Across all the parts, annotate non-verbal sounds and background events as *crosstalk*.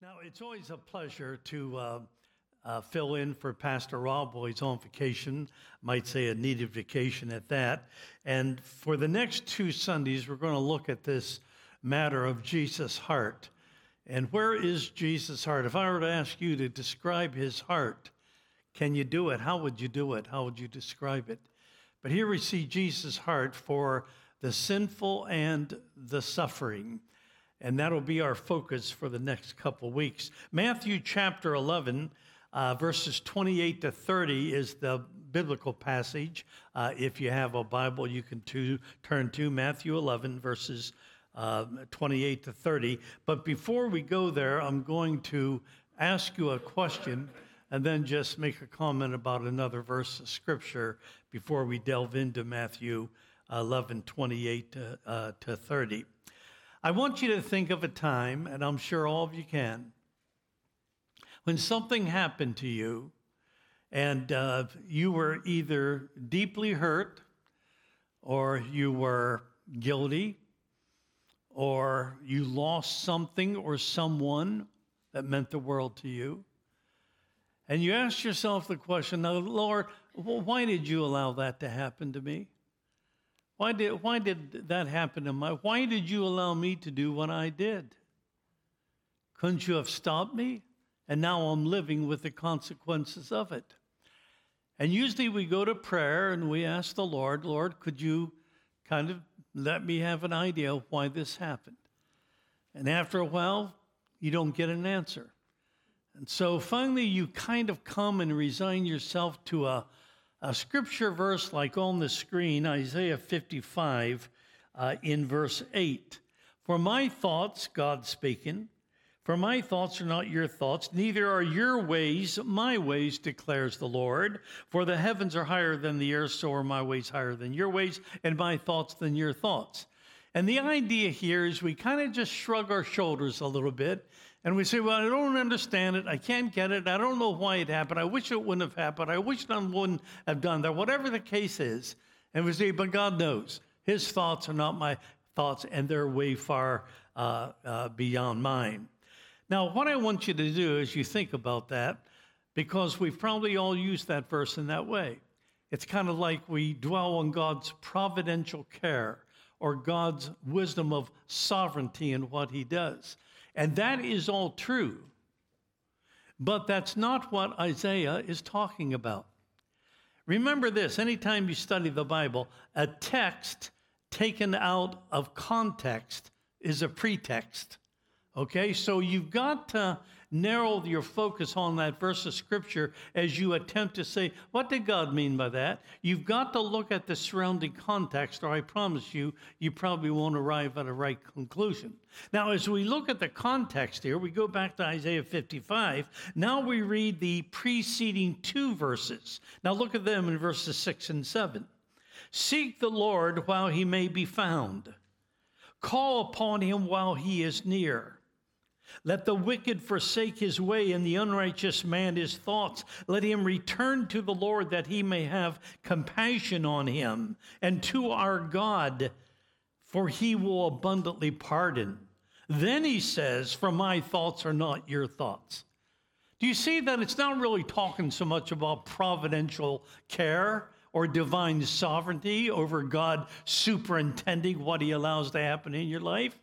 Now, it's always a pleasure to uh, uh, fill in for Pastor Rob while he's on vacation, might say a needed vacation at that. And for the next two Sundays, we're going to look at this matter of Jesus' heart. And where is Jesus' heart? If I were to ask you to describe his heart, can you do it? How would you do it? How would you describe it? But here we see Jesus' heart for the sinful and the suffering. And that'll be our focus for the next couple weeks. Matthew chapter 11, uh, verses 28 to 30 is the biblical passage. Uh, if you have a Bible, you can to, turn to Matthew 11, verses uh, 28 to 30. But before we go there, I'm going to ask you a question and then just make a comment about another verse of scripture before we delve into Matthew 11, 28 to, uh, to 30. I want you to think of a time, and I'm sure all of you can, when something happened to you and uh, you were either deeply hurt or you were guilty or you lost something or someone that meant the world to you. And you ask yourself the question, now, Lord, why did you allow that to happen to me? Why did, why did that happen to my? Why did you allow me to do what I did? Couldn't you have stopped me? And now I'm living with the consequences of it. And usually we go to prayer and we ask the Lord, Lord, could you kind of let me have an idea of why this happened? And after a while, you don't get an answer. And so finally, you kind of come and resign yourself to a, a scripture verse like on the screen, Isaiah 55, uh, in verse 8. For my thoughts, God speaking, for my thoughts are not your thoughts, neither are your ways my ways, declares the Lord. For the heavens are higher than the earth, so are my ways higher than your ways, and my thoughts than your thoughts. And the idea here is we kind of just shrug our shoulders a little bit and we say, Well, I don't understand it. I can't get it. I don't know why it happened. I wish it wouldn't have happened. I wish none wouldn't have done that. Whatever the case is. And we say, But God knows. His thoughts are not my thoughts, and they're way far uh, uh, beyond mine. Now, what I want you to do is you think about that because we've probably all used that verse in that way. It's kind of like we dwell on God's providential care or God's wisdom of sovereignty in what he does. And that is all true. But that's not what Isaiah is talking about. Remember this anytime you study the Bible, a text taken out of context is a pretext. Okay, so you've got to narrow your focus on that verse of scripture as you attempt to say, what did God mean by that? You've got to look at the surrounding context, or I promise you, you probably won't arrive at a right conclusion. Now, as we look at the context here, we go back to Isaiah 55. Now we read the preceding two verses. Now look at them in verses 6 and 7. Seek the Lord while he may be found, call upon him while he is near. Let the wicked forsake his way and the unrighteous man his thoughts. Let him return to the Lord that he may have compassion on him and to our God, for he will abundantly pardon. Then he says, For my thoughts are not your thoughts. Do you see that it's not really talking so much about providential care or divine sovereignty over God superintending what he allows to happen in your life?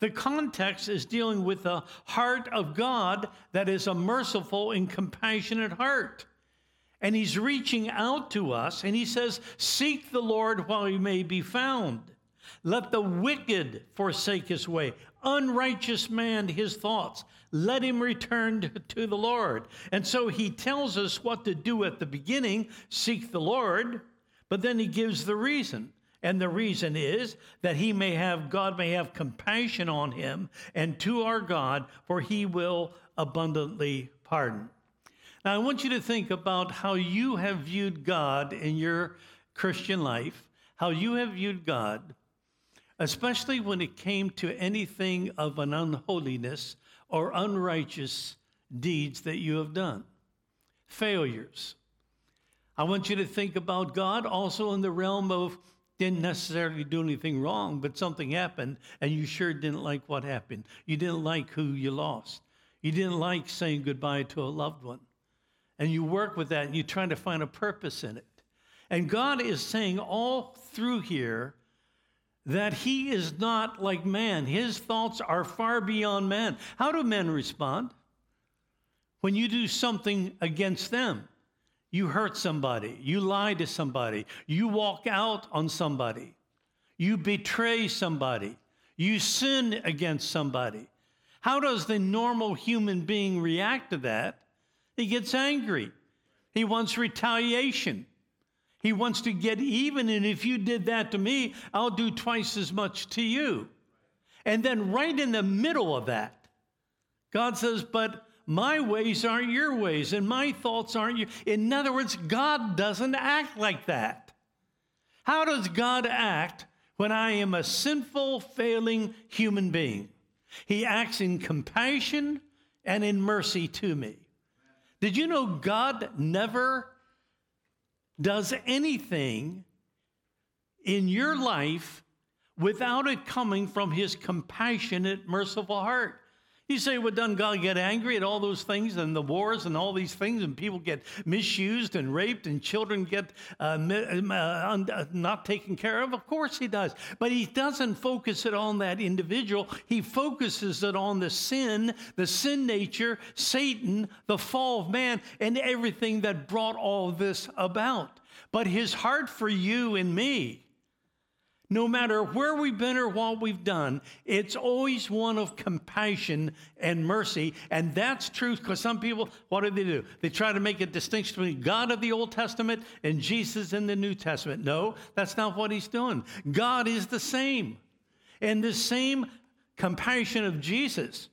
The context is dealing with the heart of God that is a merciful and compassionate heart. And he's reaching out to us and he says, Seek the Lord while he may be found. Let the wicked forsake his way, unrighteous man his thoughts. Let him return to the Lord. And so he tells us what to do at the beginning seek the Lord, but then he gives the reason. And the reason is that he may have, God may have compassion on him and to our God, for he will abundantly pardon. Now, I want you to think about how you have viewed God in your Christian life, how you have viewed God, especially when it came to anything of an unholiness or unrighteous deeds that you have done, failures. I want you to think about God also in the realm of didn't necessarily do anything wrong, but something happened and you sure didn't like what happened. You didn't like who you lost. You didn't like saying goodbye to a loved one. And you work with that and you try to find a purpose in it. And God is saying all through here that He is not like man. His thoughts are far beyond man. How do men respond? When you do something against them, you hurt somebody, you lie to somebody, you walk out on somebody, you betray somebody, you sin against somebody. How does the normal human being react to that? He gets angry. He wants retaliation. He wants to get even. And if you did that to me, I'll do twice as much to you. And then, right in the middle of that, God says, But my ways aren't your ways, and my thoughts aren't your. In other words, God doesn't act like that. How does God act when I am a sinful, failing human being? He acts in compassion and in mercy to me. Did you know God never does anything in your life without it coming from his compassionate, merciful heart? You say, well, doesn't God get angry at all those things and the wars and all these things, and people get misused and raped and children get uh, uh, uh, not taken care of? Of course he does. But he doesn't focus it on that individual. He focuses it on the sin, the sin nature, Satan, the fall of man, and everything that brought all this about. But his heart for you and me no matter where we've been or what we've done, it's always one of compassion and mercy. And that's truth because some people, what do they do? They try to make a distinction between God of the Old Testament and Jesus in the New Testament. No, that's not what he's doing. God is the same. And the same compassion of Jesus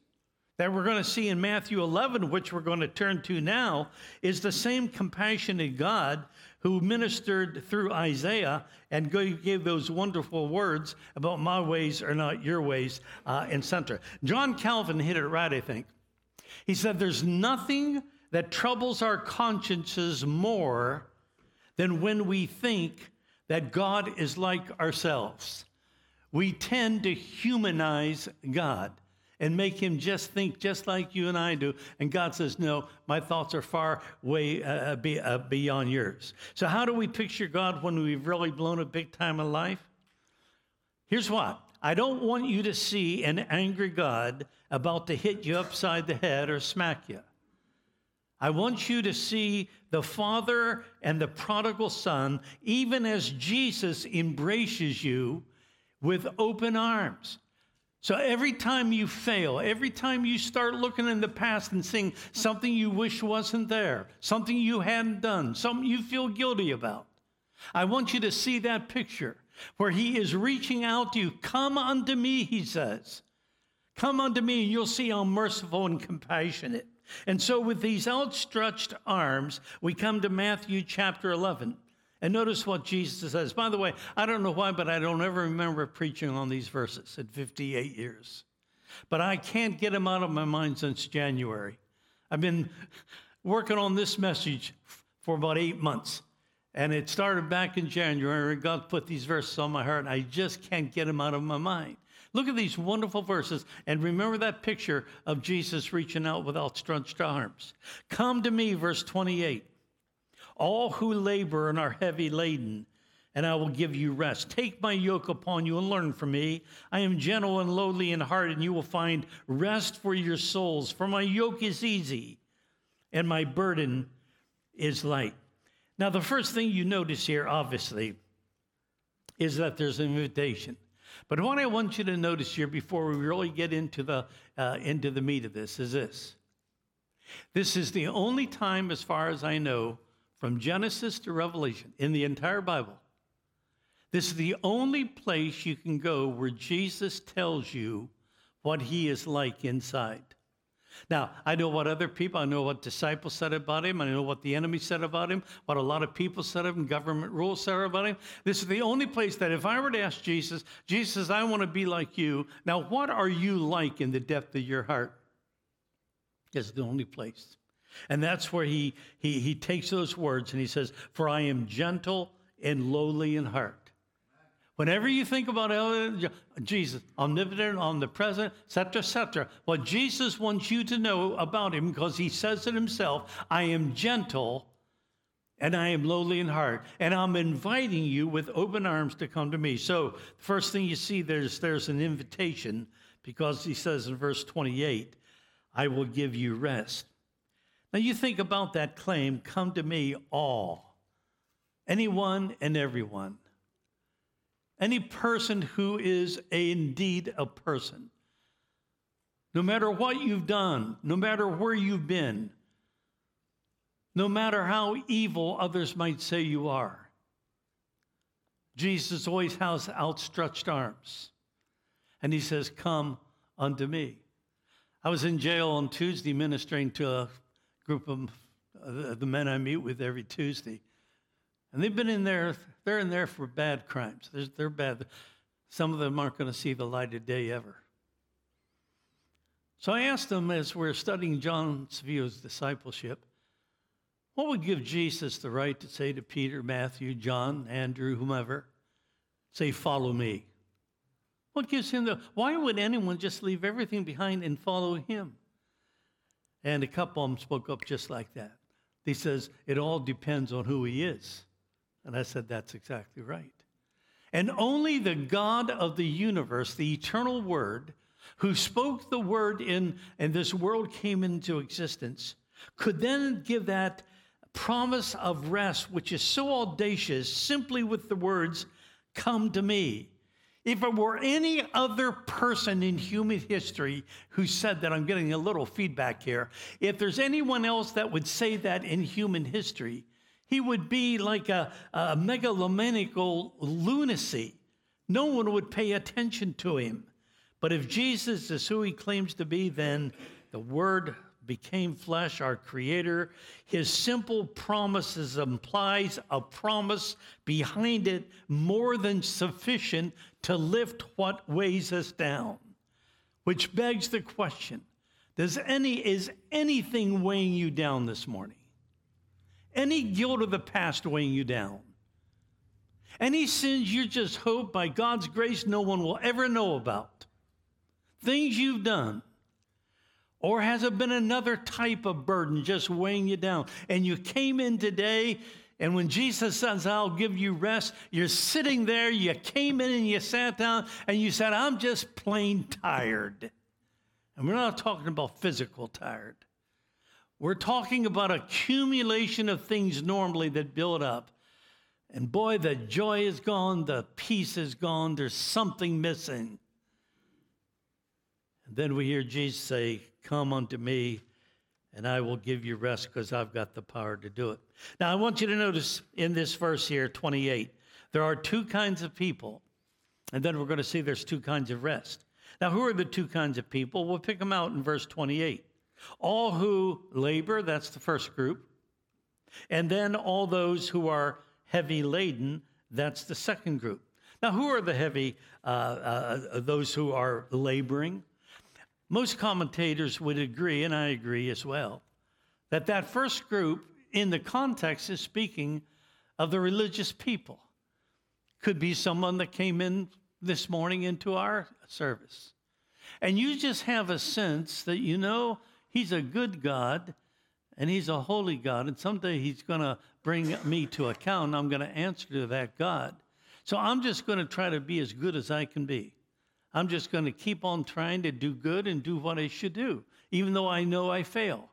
that we're going to see in Matthew 11, which we're going to turn to now, is the same compassion compassionate God who ministered through Isaiah and gave those wonderful words about my ways are not your ways uh, in center. John Calvin hit it right, I think. He said, There's nothing that troubles our consciences more than when we think that God is like ourselves. We tend to humanize God and make him just think just like you and I do. And God says, No, my thoughts are far way uh, uh, be, uh, beyond yours. So, how do we picture God when we've really blown a big time in life? Here's what I don't want you to see an angry God about to hit you upside the head or smack you. I want you to see the Father and the prodigal Son, even as Jesus embraces you with open arms. So every time you fail, every time you start looking in the past and seeing something you wish wasn't there, something you hadn't done, something you feel guilty about, I want you to see that picture where he is reaching out to you. Come unto me, he says. Come unto me, and you'll see how merciful and compassionate. And so, with these outstretched arms, we come to Matthew chapter 11. And notice what Jesus says. By the way, I don't know why, but I don't ever remember preaching on these verses in 58 years. But I can't get them out of my mind since January. I've been working on this message for about eight months. And it started back in January. God put these verses on my heart, and I just can't get them out of my mind. Look at these wonderful verses and remember that picture of Jesus reaching out with outstretched arms. Come to me, verse 28 all who labor and are heavy laden, and I will give you rest. Take my yoke upon you and learn from me. I am gentle and lowly in heart, and you will find rest for your souls. For my yoke is easy, and my burden is light. Now, the first thing you notice here, obviously, is that there's an invitation. But what I want you to notice here before we really get into the, uh, into the meat of this is this. This is the only time, as far as I know, from Genesis to Revelation in the entire Bible. This is the only place you can go where Jesus tells you what he is like inside. Now, I know what other people, I know what disciples said about him, I know what the enemy said about him, what a lot of people said of him, government rules said about him. This is the only place that if I were to ask Jesus, Jesus, I want to be like you. Now, what are you like in the depth of your heart? Is the only place. And that's where he, he, he takes those words and he says, For I am gentle and lowly in heart. Whenever you think about Jesus, omnipotent, omnipresent, etc., etc., what Jesus wants you to know about him, because he says it himself, I am gentle and I am lowly in heart, and I'm inviting you with open arms to come to me. So, the first thing you see there's there's an invitation because he says in verse 28, I will give you rest. Now, you think about that claim come to me, all, anyone and everyone. Any person who is a, indeed a person. No matter what you've done, no matter where you've been, no matter how evil others might say you are, Jesus always has outstretched arms. And he says, Come unto me. I was in jail on Tuesday ministering to a group of uh, the men I meet with every Tuesday. And they've been in there, they're in there for bad crimes. They're, they're bad. Some of them aren't going to see the light of day ever. So I asked them as we're studying John's view of discipleship, what would give Jesus the right to say to Peter, Matthew, John, Andrew, whomever, say, follow me? What gives him the, why would anyone just leave everything behind and follow him? And a couple of them spoke up just like that. He says, it all depends on who he is. And I said, that's exactly right. And only the God of the universe, the eternal word, who spoke the word in, and this world came into existence, could then give that promise of rest, which is so audacious, simply with the words, Come to me. If it were any other person in human history who said that, I'm getting a little feedback here. If there's anyone else that would say that in human history, he would be like a, a megalomaniacal lunacy. No one would pay attention to him. But if Jesus is who he claims to be, then the word became flesh, our creator. His simple promises implies a promise behind it more than sufficient to lift what weighs us down. Which begs the question, does any is anything weighing you down this morning? Any guilt of the past weighing you down? Any sins you just hope by God's grace no one will ever know about? Things you've done or has it been another type of burden just weighing you down? And you came in today, and when Jesus says, I'll give you rest, you're sitting there, you came in and you sat down, and you said, I'm just plain tired. And we're not talking about physical tired. We're talking about accumulation of things normally that build up. And boy, the joy is gone, the peace is gone, there's something missing. And then we hear Jesus say, Come unto me, and I will give you rest because I've got the power to do it. Now, I want you to notice in this verse here, 28, there are two kinds of people. And then we're going to see there's two kinds of rest. Now, who are the two kinds of people? We'll pick them out in verse 28. All who labor, that's the first group. And then all those who are heavy laden, that's the second group. Now, who are the heavy, uh, uh, those who are laboring? Most commentators would agree, and I agree as well, that that first group in the context is speaking of the religious people. Could be someone that came in this morning into our service. And you just have a sense that you know he's a good God and he's a holy God, and someday he's going to bring me to account, I'm going to answer to that God. So I'm just going to try to be as good as I can be. I'm just going to keep on trying to do good and do what I should do, even though I know I fail.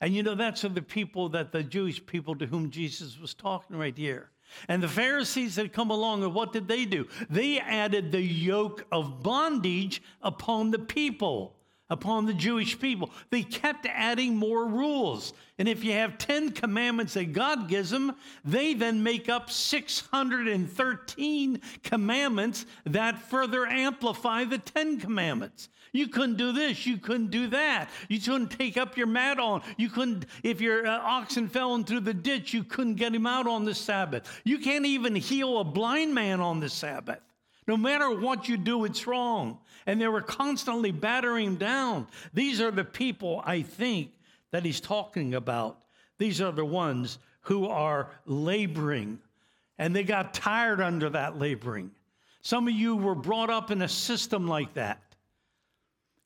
And you know, that's of the people that the Jewish people to whom Jesus was talking right here. And the Pharisees had come along, and what did they do? They added the yoke of bondage upon the people upon the Jewish people. They kept adding more rules. And if you have 10 commandments that God gives them, they then make up 613 commandments that further amplify the 10 commandments. You couldn't do this. You couldn't do that. You couldn't take up your mat on. You couldn't, if your uh, oxen fell into the ditch, you couldn't get him out on the Sabbath. You can't even heal a blind man on the Sabbath. No matter what you do, it's wrong. And they were constantly battering him down. These are the people, I think, that he's talking about. These are the ones who are laboring. And they got tired under that laboring. Some of you were brought up in a system like that.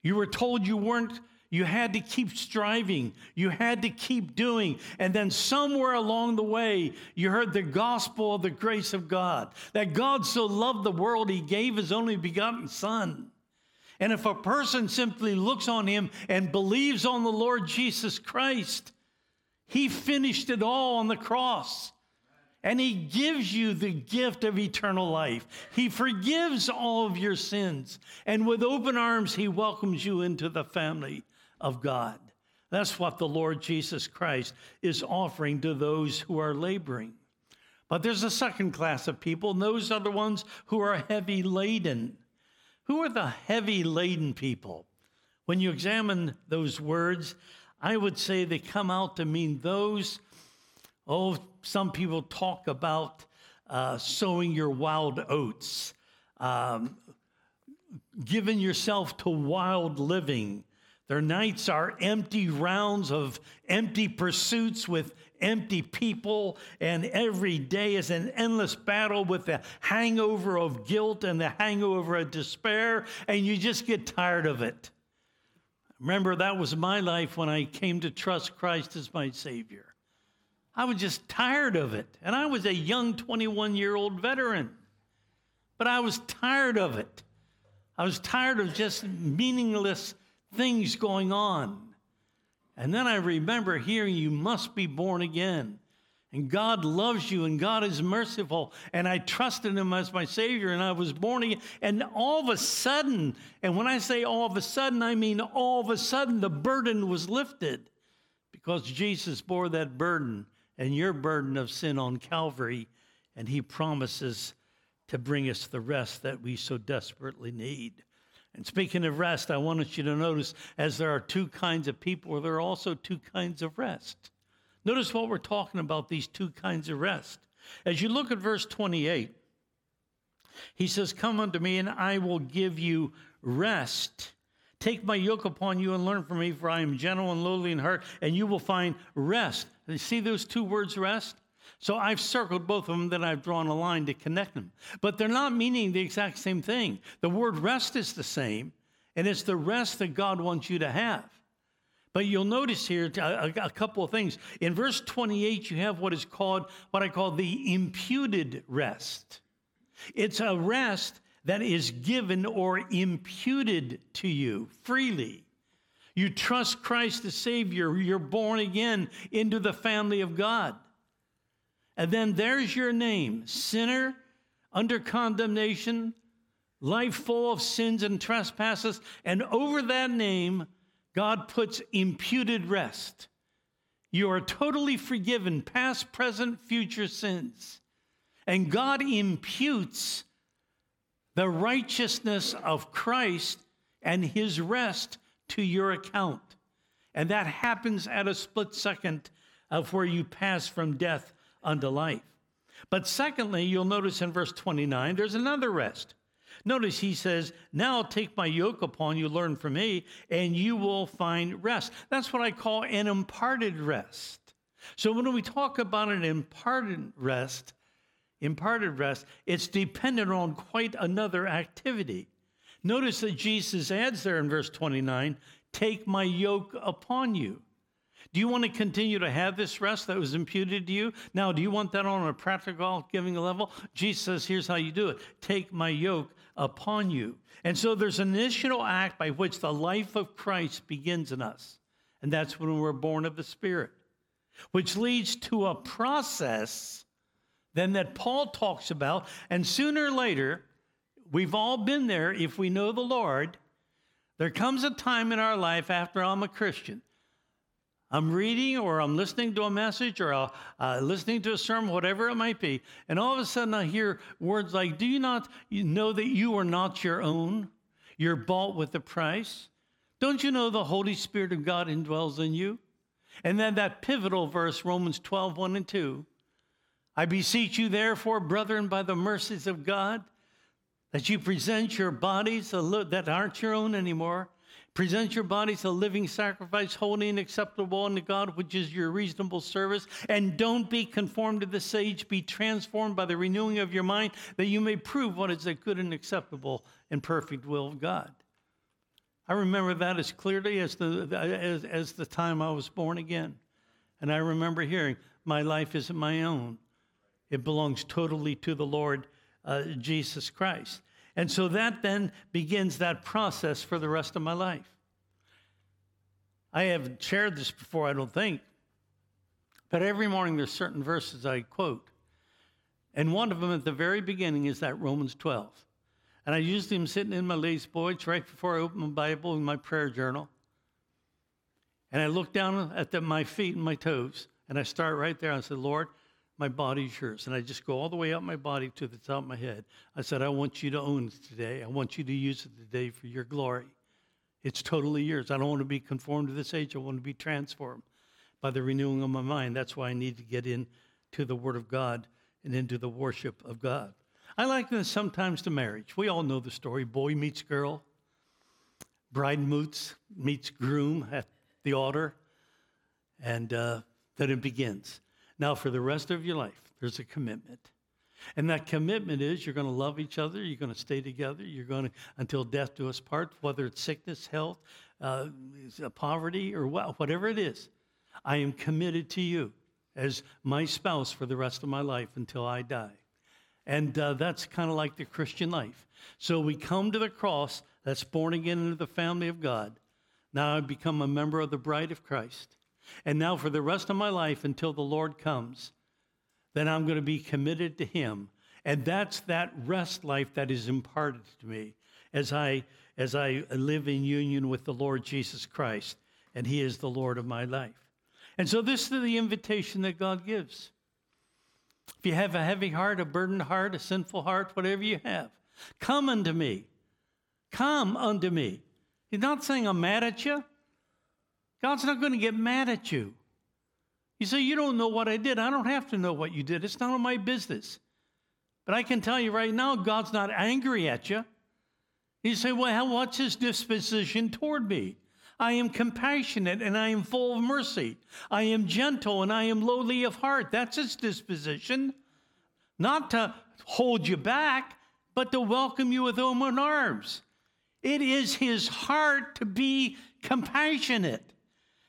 You were told you weren't, you had to keep striving, you had to keep doing. And then somewhere along the way, you heard the gospel of the grace of God that God so loved the world, he gave his only begotten Son. And if a person simply looks on him and believes on the Lord Jesus Christ, he finished it all on the cross. And he gives you the gift of eternal life. He forgives all of your sins. And with open arms, he welcomes you into the family of God. That's what the Lord Jesus Christ is offering to those who are laboring. But there's a second class of people, and those are the ones who are heavy laden. Who are the heavy laden people? When you examine those words, I would say they come out to mean those, oh, some people talk about uh, sowing your wild oats, um, giving yourself to wild living. Their nights are empty rounds of empty pursuits with empty people, and every day is an endless battle with the hangover of guilt and the hangover of despair, and you just get tired of it. Remember, that was my life when I came to trust Christ as my Savior. I was just tired of it. And I was a young 21 year old veteran, but I was tired of it. I was tired of just meaningless things going on. And then I remember hearing, You must be born again. And God loves you and God is merciful. And I trusted Him as my Savior and I was born again. And all of a sudden, and when I say all of a sudden, I mean all of a sudden the burden was lifted because Jesus bore that burden and your burden of sin on Calvary. And He promises to bring us the rest that we so desperately need. And speaking of rest, I want you to notice as there are two kinds of people, there are also two kinds of rest. Notice what we're talking about these two kinds of rest. As you look at verse 28, he says, Come unto me, and I will give you rest. Take my yoke upon you and learn from me, for I am gentle and lowly in heart, and you will find rest. You see those two words, rest? So I've circled both of them, then I've drawn a line to connect them. But they're not meaning the exact same thing. The word rest is the same, and it's the rest that God wants you to have. But you'll notice here a, a, couple of things. In verse 28, you have what is called, what I call the imputed rest. It's a rest that is given or imputed to you freely. You trust Christ the Savior, you're born again into the family of God. And then there's your name sinner, under condemnation, life full of sins and trespasses. And over that name, God puts imputed rest. You are totally forgiven, past, present, future sins. And God imputes the righteousness of Christ and his rest to your account. And that happens at a split second of where you pass from death unto life. But secondly, you'll notice in verse 29, there's another rest. Notice he says, Now take my yoke upon you, learn from me, and you will find rest. That's what I call an imparted rest. So when we talk about an imparted rest, imparted rest, it's dependent on quite another activity. Notice that Jesus adds there in verse 29, Take my yoke upon you. Do you want to continue to have this rest that was imputed to you? Now, do you want that on a practical giving level? Jesus says, here's how you do it take my yoke upon you. And so there's an initial act by which the life of Christ begins in us. And that's when we're born of the Spirit, which leads to a process then that Paul talks about. And sooner or later, we've all been there if we know the Lord. There comes a time in our life after I'm a Christian I'm reading or I'm listening to a message or uh, uh, listening to a sermon, whatever it might be, and all of a sudden I hear words like, Do you not know that you are not your own? You're bought with a price? Don't you know the Holy Spirit of God indwells in you? And then that pivotal verse, Romans 12, 1 and 2. I beseech you, therefore, brethren, by the mercies of God, that you present your bodies that aren't your own anymore Present your bodies a living sacrifice, holy and acceptable unto God, which is your reasonable service. And don't be conformed to this age, be transformed by the renewing of your mind, that you may prove what is the good and acceptable and perfect will of God. I remember that as clearly as the, as, as the time I was born again. And I remember hearing, My life isn't my own, it belongs totally to the Lord uh, Jesus Christ. And so that then begins that process for the rest of my life. I haven't shared this before, I don't think, but every morning there's certain verses I quote. And one of them at the very beginning is that Romans 12. And I usually am sitting in my La-Z-Boy right before I open my Bible in my prayer journal. And I look down at the, my feet and my toes, and I start right there. I said, Lord, my body's yours. And I just go all the way up my body to the top of my head. I said, I want you to own it today. I want you to use it today for your glory. It's totally yours. I don't want to be conformed to this age. I want to be transformed by the renewing of my mind. That's why I need to get into the Word of God and into the worship of God. I liken this sometimes to marriage. We all know the story boy meets girl, bride meets, meets groom at the altar, and uh, then it begins. Now, for the rest of your life, there's a commitment. And that commitment is you're going to love each other, you're going to stay together, you're going to, until death do us part, whether it's sickness, health, uh, poverty, or whatever it is. I am committed to you as my spouse for the rest of my life until I die. And uh, that's kind of like the Christian life. So we come to the cross, that's born again into the family of God. Now I become a member of the bride of Christ. And now, for the rest of my life until the Lord comes, then I'm going to be committed to Him. And that's that rest life that is imparted to me as I, as I live in union with the Lord Jesus Christ, and He is the Lord of my life. And so, this is the invitation that God gives. If you have a heavy heart, a burdened heart, a sinful heart, whatever you have, come unto me. Come unto me. He's not saying I'm mad at you. God's not going to get mad at you. You say, You don't know what I did. I don't have to know what you did. It's none of my business. But I can tell you right now, God's not angry at you. You say, Well, what's his disposition toward me? I am compassionate and I am full of mercy. I am gentle and I am lowly of heart. That's his disposition. Not to hold you back, but to welcome you with open arms. It is his heart to be compassionate.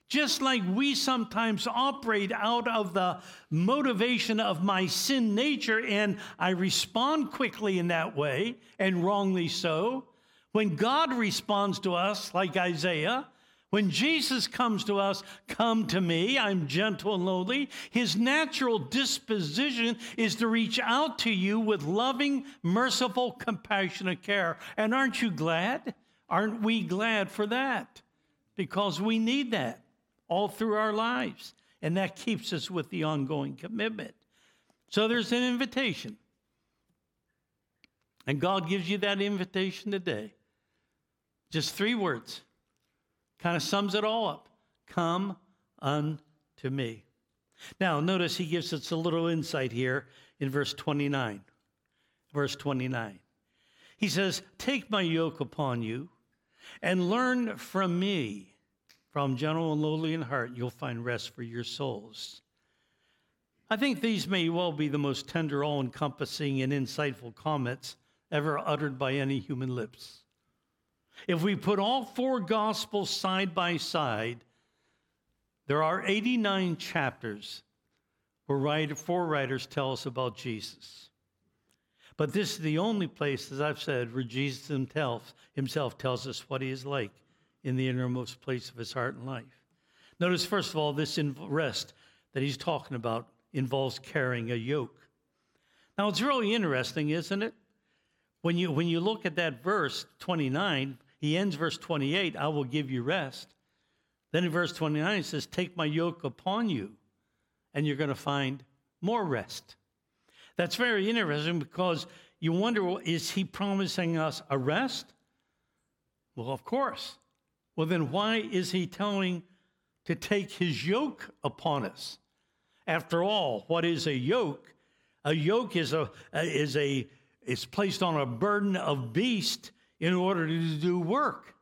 Just like we sometimes operate out of the motivation of my sin nature, and I respond quickly in that way, and wrongly so. When God responds to us, like Isaiah, when Jesus comes to us, come to me, I'm gentle and lowly, his natural disposition is to reach out to you with loving, merciful, compassionate care. And aren't you glad? Aren't we glad for that? Because we need that all through our lives. And that keeps us with the ongoing commitment. So there's an invitation. And God gives you that invitation today. Just three words. Kind of sums it all up. Come unto me. Now, notice he gives us a little insight here in verse 29. Verse 29. He says, Take my yoke upon you and learn from me from gentle and lowly in heart, you'll find rest for your souls. I think these may well be the most tender, all encompassing, and insightful comments ever uttered by any human lips. If we put all four Gospels side by side, there are 89 chapters where writer, four writers tell us about Jesus. But this is the only place, as I've said, where Jesus himself, himself tells us what he is like in the innermost place of his heart and life. Notice, first of all, this rest that he's talking about involves carrying a yoke. Now, it's really interesting, isn't it? When you, when you look at that verse 29, he ends verse 28, I will give you rest. Then in verse 29, he says, Take my yoke upon you, and you're going to find more rest. That's very interesting because you wonder, is he promising us a rest? Well, of course. Well, then why is he telling to take his yoke upon us? After all, what is a yoke? A yoke is a is a is placed on a burden of beast in order to do work.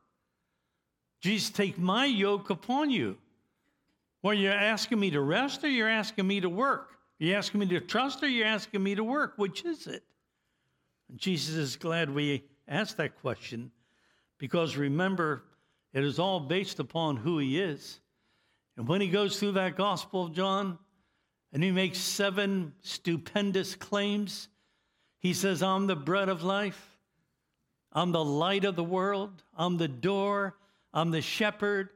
Jesus, take my yoke upon you. Well, you're asking me to rest or you're asking me to work? You're asking me to trust or you're asking me to work? Which is it? Jesus is glad we asked that question because remember, it is all based upon who he is. And when he goes through that Gospel of John and he makes seven stupendous claims, he says, I'm the bread of life, I'm the light of the world, I'm the door, I'm the shepherd,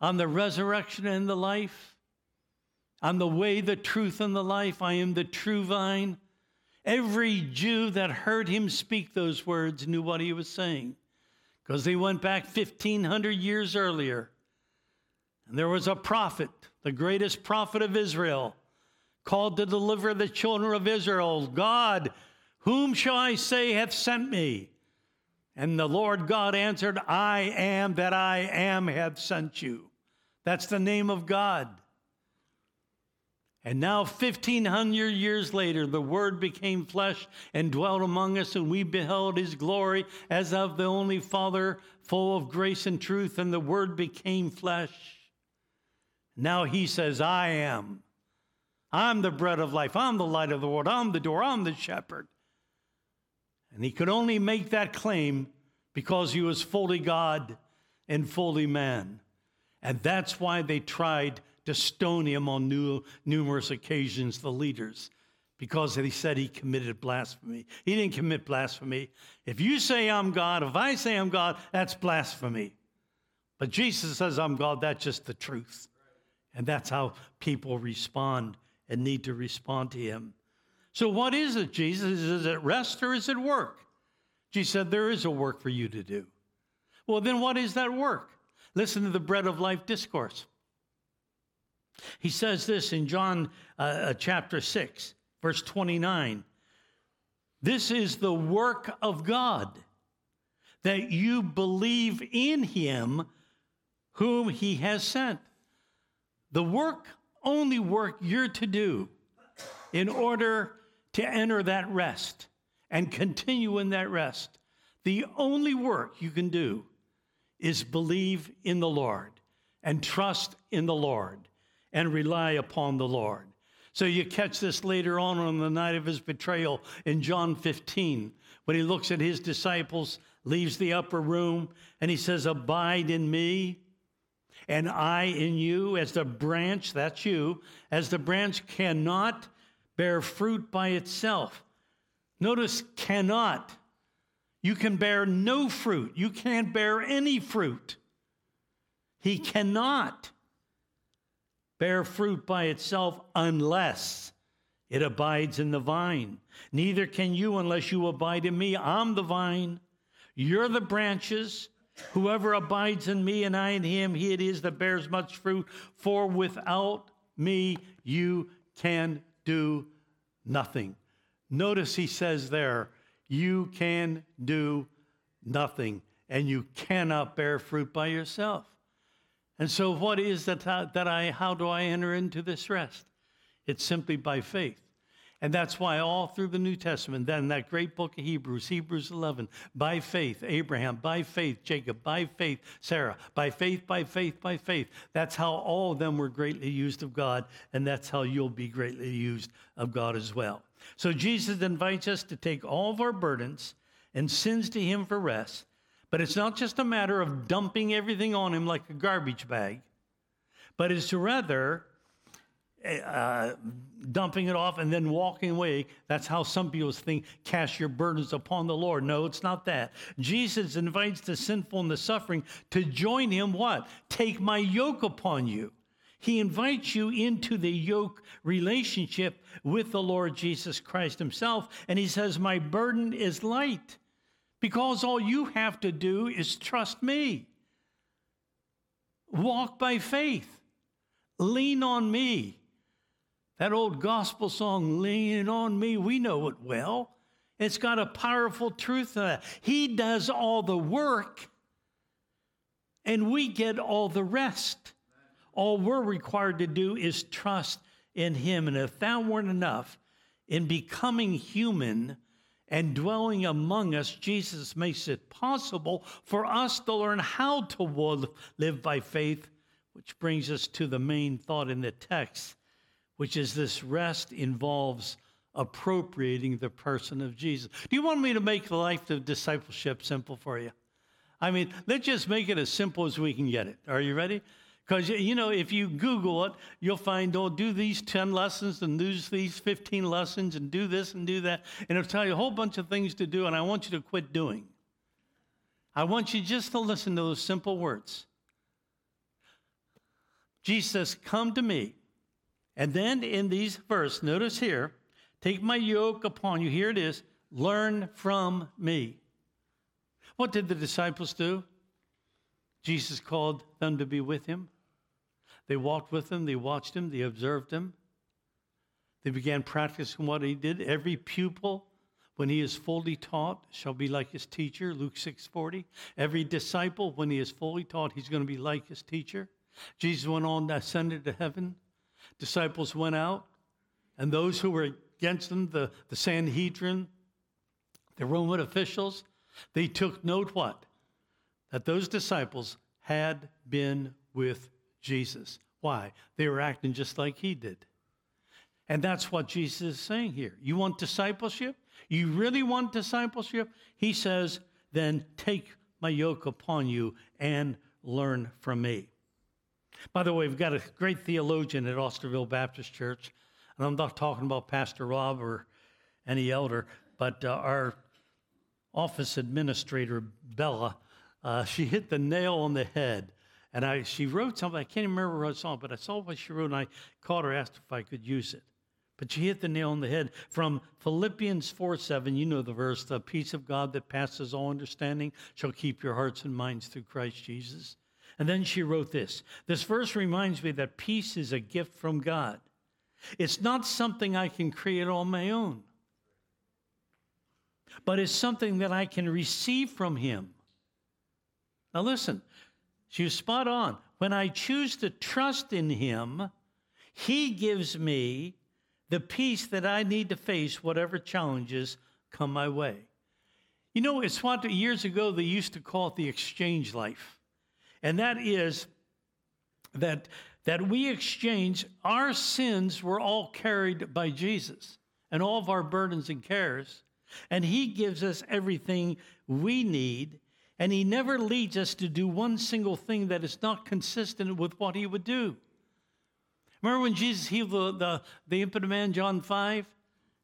I'm the resurrection and the life, I'm the way, the truth, and the life, I am the true vine. Every Jew that heard him speak those words knew what he was saying because they went back 1,500 years earlier. And there was a prophet, the greatest prophet of Israel, called to deliver the children of Israel. God, whom shall I say hath sent me? And the Lord God answered, I am that I am hath sent you. That's the name of God. And now, 1,500 years later, the Word became flesh and dwelt among us, and we beheld His glory as of the only Father, full of grace and truth, and the Word became flesh. Now He says, I am. I'm the bread of life. I'm the light of the world. I'm the door. I'm the shepherd. And He could only make that claim because He was fully God and fully man. And that's why they tried to stone him on new, numerous occasions, the leaders, because they said he committed blasphemy. He didn't commit blasphemy. If you say I'm God, if I say I'm God, that's blasphemy. But Jesus says I'm God, that's just the truth. And that's how people respond and need to respond to him. So, what is it, Jesus? Is it rest or is it work? Jesus said, There is a work for you to do. Well, then what is that work? Listen to the bread of life discourse. He says this in John uh, uh, chapter 6, verse 29. This is the work of God, that you believe in him whom he has sent. The work, only work you're to do in order to enter that rest and continue in that rest. The only work you can do is believe in the Lord and trust in the Lord and rely upon the Lord. So you catch this later on on the night of his betrayal in John 15 when he looks at his disciples, leaves the upper room, and he says, Abide in me and I in you, as the branch, that's you, as the branch cannot bear fruit by itself. Notice cannot. You can bear no fruit. You can't bear any fruit. He cannot bear fruit by itself unless it abides in the vine. Neither can you unless you abide in me. I'm the vine, you're the branches. Whoever abides in me and I in him, he it is that bears much fruit. For without me, you can do nothing. Notice he says there, you can do nothing, and you cannot bear fruit by yourself. And so, what is that, that I, how do I enter into this rest? It's simply by faith. And that's why all through the New Testament, then that great book of Hebrews, Hebrews 11, by faith, Abraham, by faith, Jacob, by faith, Sarah, by faith, by faith, by faith. That's how all of them were greatly used of God, and that's how you'll be greatly used of God as well. So Jesus invites us to take all of our burdens and sins to Him for rest but it's not just a matter of dumping everything on him like a garbage bag, but it's rather uh, dumping it off and then walking away. That's how some people think, cast your burdens upon the Lord. No, it's not that. Jesus invites the sinful and the suffering to join him what? Take my yoke upon you. He invites you into the yoke relationship with the Lord Jesus Christ himself. And he says, My burden is light because all you have to do is trust me. Walk by faith. Lean on me. That old gospel song, Lean on Me, we know it well. It's got a powerful truth in it. He does all the work, and we get all the rest. All we're required to do is trust in Him. And if that weren't enough, in becoming human, and dwelling among us, Jesus makes it possible for us to learn how to live by faith, which brings us to the main thought in the text, which is this rest involves appropriating the person of Jesus. Do you want me to make the life of discipleship simple for you? I mean, let's just make it as simple as we can get it. Are you ready? Because, you know, if you Google it, you'll find, oh, do these 10 lessons and do these 15 lessons and do this and do that. And it'll tell you a whole bunch of things to do, and I want you to quit doing. I want you just to listen to those simple words. Jesus Come to me. And then in these verse, notice here, take my yoke upon you. Here it is. Learn from me. What did the disciples do? Jesus called them to be with him. They walked with him, they watched him, they observed him. They began practicing what he did. Every pupil, when he is fully taught, shall be like his teacher, Luke 6:40. Every disciple, when he is fully taught, he's going to be like his teacher. Jesus went on, ascended to heaven. Disciples went out, and those who were against them, the, the Sanhedrin, the Roman officials, they took note what? That those disciples had been with Jesus. Why? They were acting just like he did. And that's what Jesus is saying here. You want discipleship? You really want discipleship? He says, then take my yoke upon you and learn from me. By the way, we've got a great theologian at Osterville Baptist Church, and I'm not talking about Pastor Rob or any elder, but uh, our office administrator, Bella, uh, she hit the nail on the head and I, she wrote something, I can't even remember what saw, but I saw what she wrote, and I called her, asked if I could use it. But she hit the nail on the head from Philippians 4 7. You know the verse, the peace of God that passes all understanding shall keep your hearts and minds through Christ Jesus. And then she wrote this This verse reminds me that peace is a gift from God. It's not something I can create on my own, but it's something that I can receive from Him. Now, listen, she was spot on. When I choose to trust in Him, He gives me the peace that I need to face whatever challenges come my way. You know, it's what years ago they used to call it the exchange life. And that is that, that we exchange, our sins were all carried by Jesus and all of our burdens and cares. And He gives us everything we need and he never leads us to do one single thing that is not consistent with what he would do. Remember when Jesus healed the, the, the impotent man, John 5?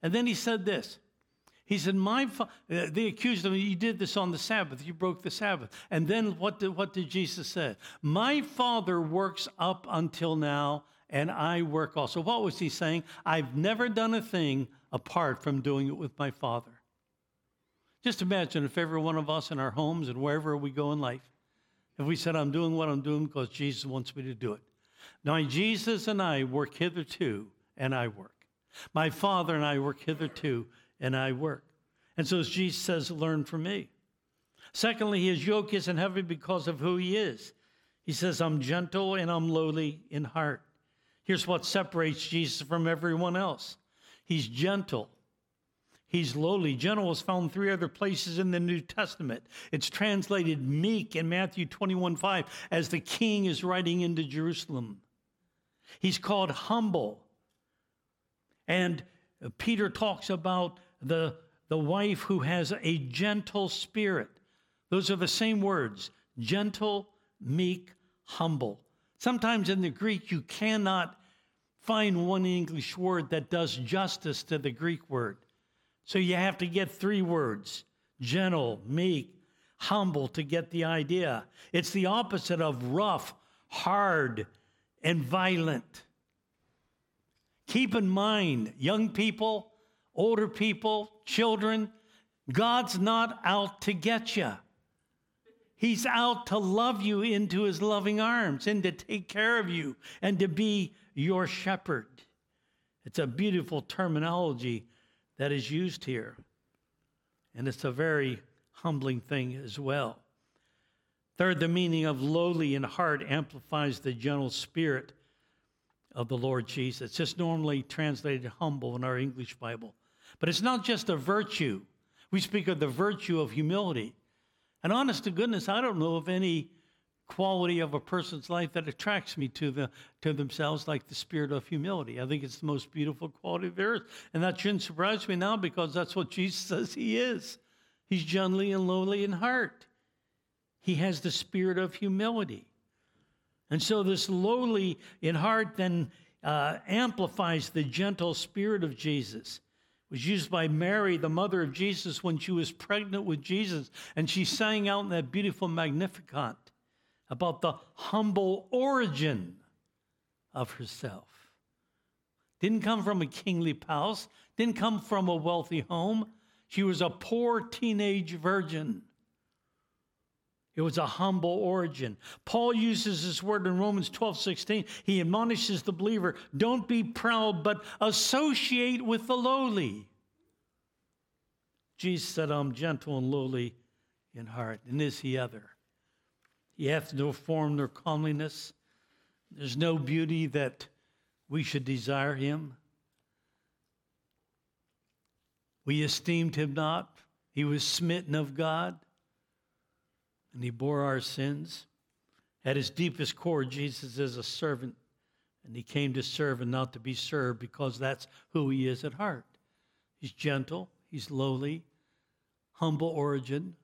And then he said this. He said, My uh, they accused him, you did this on the Sabbath, you broke the Sabbath. And then what did, what did Jesus say? My Father works up until now, and I work also. What was he saying? I've never done a thing apart from doing it with my Father. Just imagine if every one of us in our homes and wherever we go in life, if we said, I'm doing what I'm doing because Jesus wants me to do it. Now, Jesus and I work hitherto, and I work. My Father and I work hitherto, and I work. And so, as Jesus says, learn from me. Secondly, his yoke isn't heavy because of who he is. He says, I'm gentle and I'm lowly in heart. Here's what separates Jesus from everyone else he's gentle He's lowly. Gentle is found three other places in the New Testament. It's translated meek in Matthew 21 5 as the king is riding into Jerusalem. He's called humble. And Peter talks about the, the wife who has a gentle spirit. Those are the same words gentle, meek, humble. Sometimes in the Greek, you cannot find one English word that does justice to the Greek word. So you have to get three words gentle, meek, humble to get the idea. It's the opposite of rough, hard, and violent. Keep in mind, young people, older people, children, God's not out to get you. He's out to love you into his loving arms and to take care of you and to be your shepherd. It's a beautiful terminology that is used here. And it's a very humbling thing as well. Third, the meaning of lowly in heart amplifies the gentle spirit of the Lord Jesus. It's normally translated humble in our English Bible. But it's not just a virtue, We speak of the virtue of humility. And honest to goodness, I don't know of any quality of a person's life that attracts me to, the, to themselves like the spirit of humility. I think it's the most beautiful quality of is. And that shouldn't surprise me now because that's what Jesus says he is. He's gently and lowly in heart. He has the spirit of humility. And so this lowly in heart then uh, amplifies the gentle spirit of Jesus was used by Mary, the mother of Jesus, when she was pregnant with Jesus. And she sang out in that beautiful Magnificat about the humble origin of herself. Didn't come from a kingly palace, didn't come from a wealthy home. She was a poor teenage virgin. It was a humble origin. Paul uses this word in Romans 12 16. He admonishes the believer don't be proud, but associate with the lowly. Jesus said, I'm gentle and lowly in heart, and is he other? He hath no form nor comeliness. There's no beauty that we should desire him. We esteemed him not. He was smitten of God and he bore our sins. At his deepest core, Jesus is a servant, and he came to serve and not to be served because that's who he is at heart. He's gentle, he's lowly, humble origin,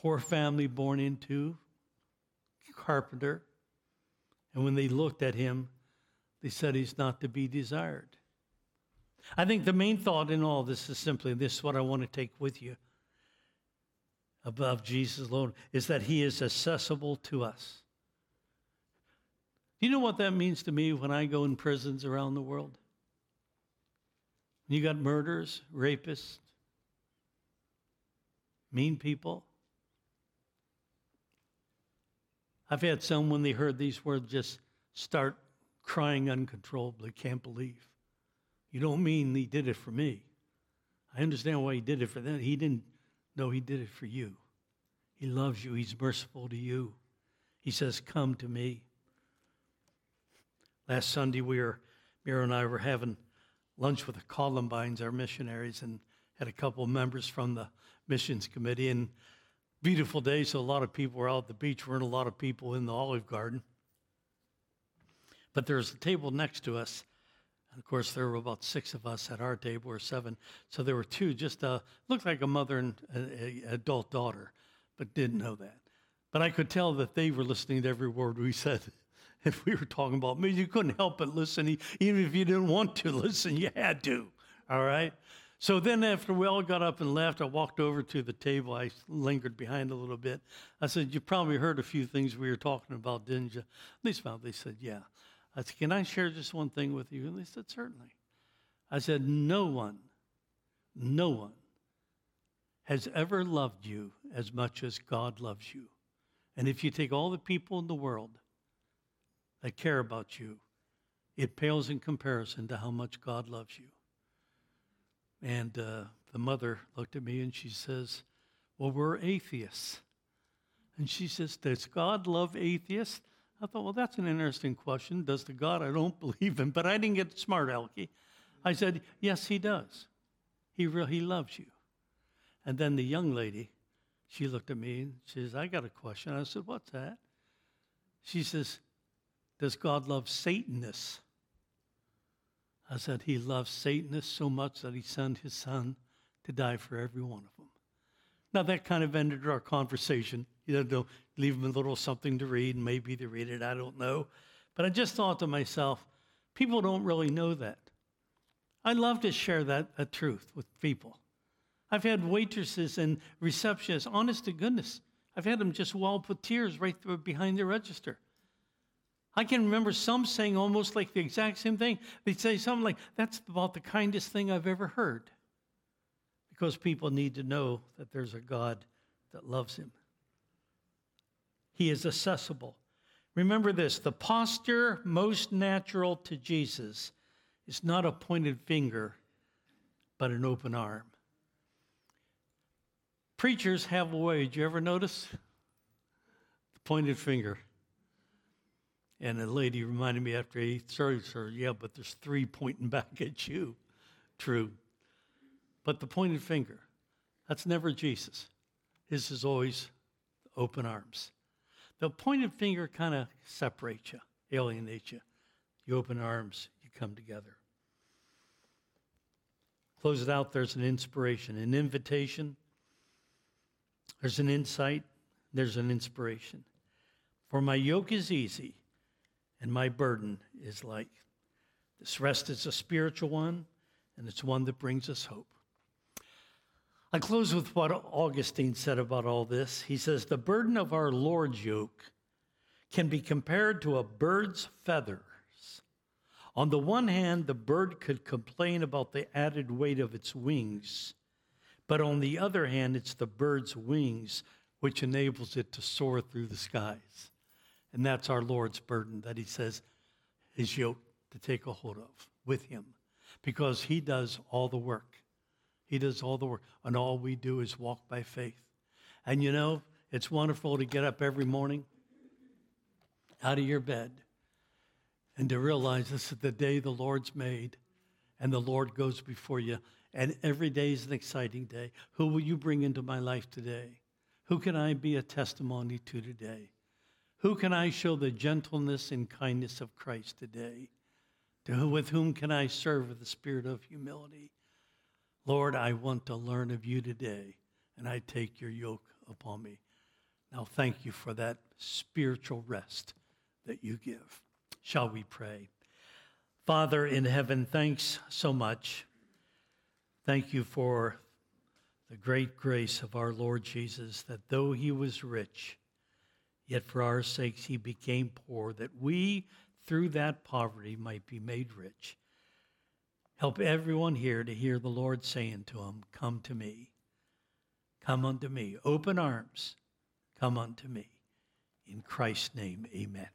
poor family born into, carpenter. And when they looked at him, they said he's not to be desired. I think the main thought in all this is simply this is what I want to take with you above Jesus alone is that he is accessible to us. Do you know what that means to me when I go in prisons around the world? You got murderers, rapists, mean people. I've had some when they heard these words just start crying uncontrollably, can't believe. You don't mean he did it for me. I understand why he did it for them. He didn't know He did it for you. He loves you, He's merciful to you. He says, Come to me. Last Sunday, we were, Mira and I were having lunch with the Columbines, our missionaries, and had a couple of members from the missions committee. And beautiful day, so a lot of people were out at the beach. weren't a lot of people in the Olive Garden. But there was a table next to us and of course, there were about six of us at our table, or seven. So there were two, just uh, looked like a mother and an adult daughter, but didn't know that. But I could tell that they were listening to every word we said. *laughs* If we were talking about me, you couldn't help but listen. Even if you didn't want to *laughs* listen, you had to. All right? So then, after we all got up and left, I walked over to the table. I lingered behind a little bit. I said, You probably heard a few things we were talking about, didn't you? They said, Yeah. I said, Can I share just one thing with you? And they said, Certainly. I said, No one, no one has ever loved you as much as God loves you. And if you take all the people in the world that care about you, it pales in comparison to how much God loves you. And uh, the mother looked at me and she says, Well, we're atheists. And she says, Does God love atheists? I thought, well, that's an interesting question. Does the God I don't *laughs* believe in? But I didn't get smart, Elkie. I said, yes, he does. He, re- he loves you. And then the young lady, she looked at me and she says, I got a question. I said, what's that? She says, does God love Satanists? I said, he loves Satanists so much that he sent his son to die for every one of them. Now, that kind of ended our conversation. You know, leave them a little something to read, maybe they read it, I don't know. But I just thought to myself, people don't really know that. I love to share that, that truth with people. I've had waitresses and receptionists, honest to goodness, I've had them just well with tears right through behind the register. I can remember some saying almost like the exact same thing. They'd say something like, That's about the kindest thing I've ever heard. Because people need to know that there's a God that loves him. He is accessible. Remember this the posture most natural to Jesus is not a pointed finger, but an open arm. Preachers have a way. Did you ever notice? The pointed finger. And a lady reminded me after he sorry, sir, yeah, but there's three pointing back at you. True. But the pointed finger, that's never Jesus. His is always open arms. The pointed finger kind of separates you, alienates you. You open arms, you come together. Close it out, there's an inspiration, an invitation. There's an insight, there's an inspiration. For my yoke is easy and my burden is light. This rest is a spiritual one, and it's one that brings us hope. I close with what Augustine said about all this. He says, The burden of our Lord's yoke can be compared to a bird's feathers. On the one hand, the bird could complain about the added weight of its wings, but on the other hand, it's the bird's wings which enables it to soar through the skies. And that's our Lord's burden that He says is yoke to take a hold of with Him because He does all the work. He does all the work, and all we do is walk by faith. And you know, it's wonderful to get up every morning out of your bed and to realize this is the day the Lord's made, and the Lord goes before you. And every day is an exciting day. Who will you bring into my life today? Who can I be a testimony to today? Who can I show the gentleness and kindness of Christ today? To who, with whom can I serve with the spirit of humility? Lord, I want to learn of you today, and I take your yoke upon me. Now, thank you for that spiritual rest that you give. Shall we pray? Father in heaven, thanks so much. Thank you for the great grace of our Lord Jesus, that though he was rich, yet for our sakes he became poor, that we, through that poverty, might be made rich. Help everyone here to hear the Lord saying to them, Come to me. Come unto me. Open arms. Come unto me. In Christ's name, amen.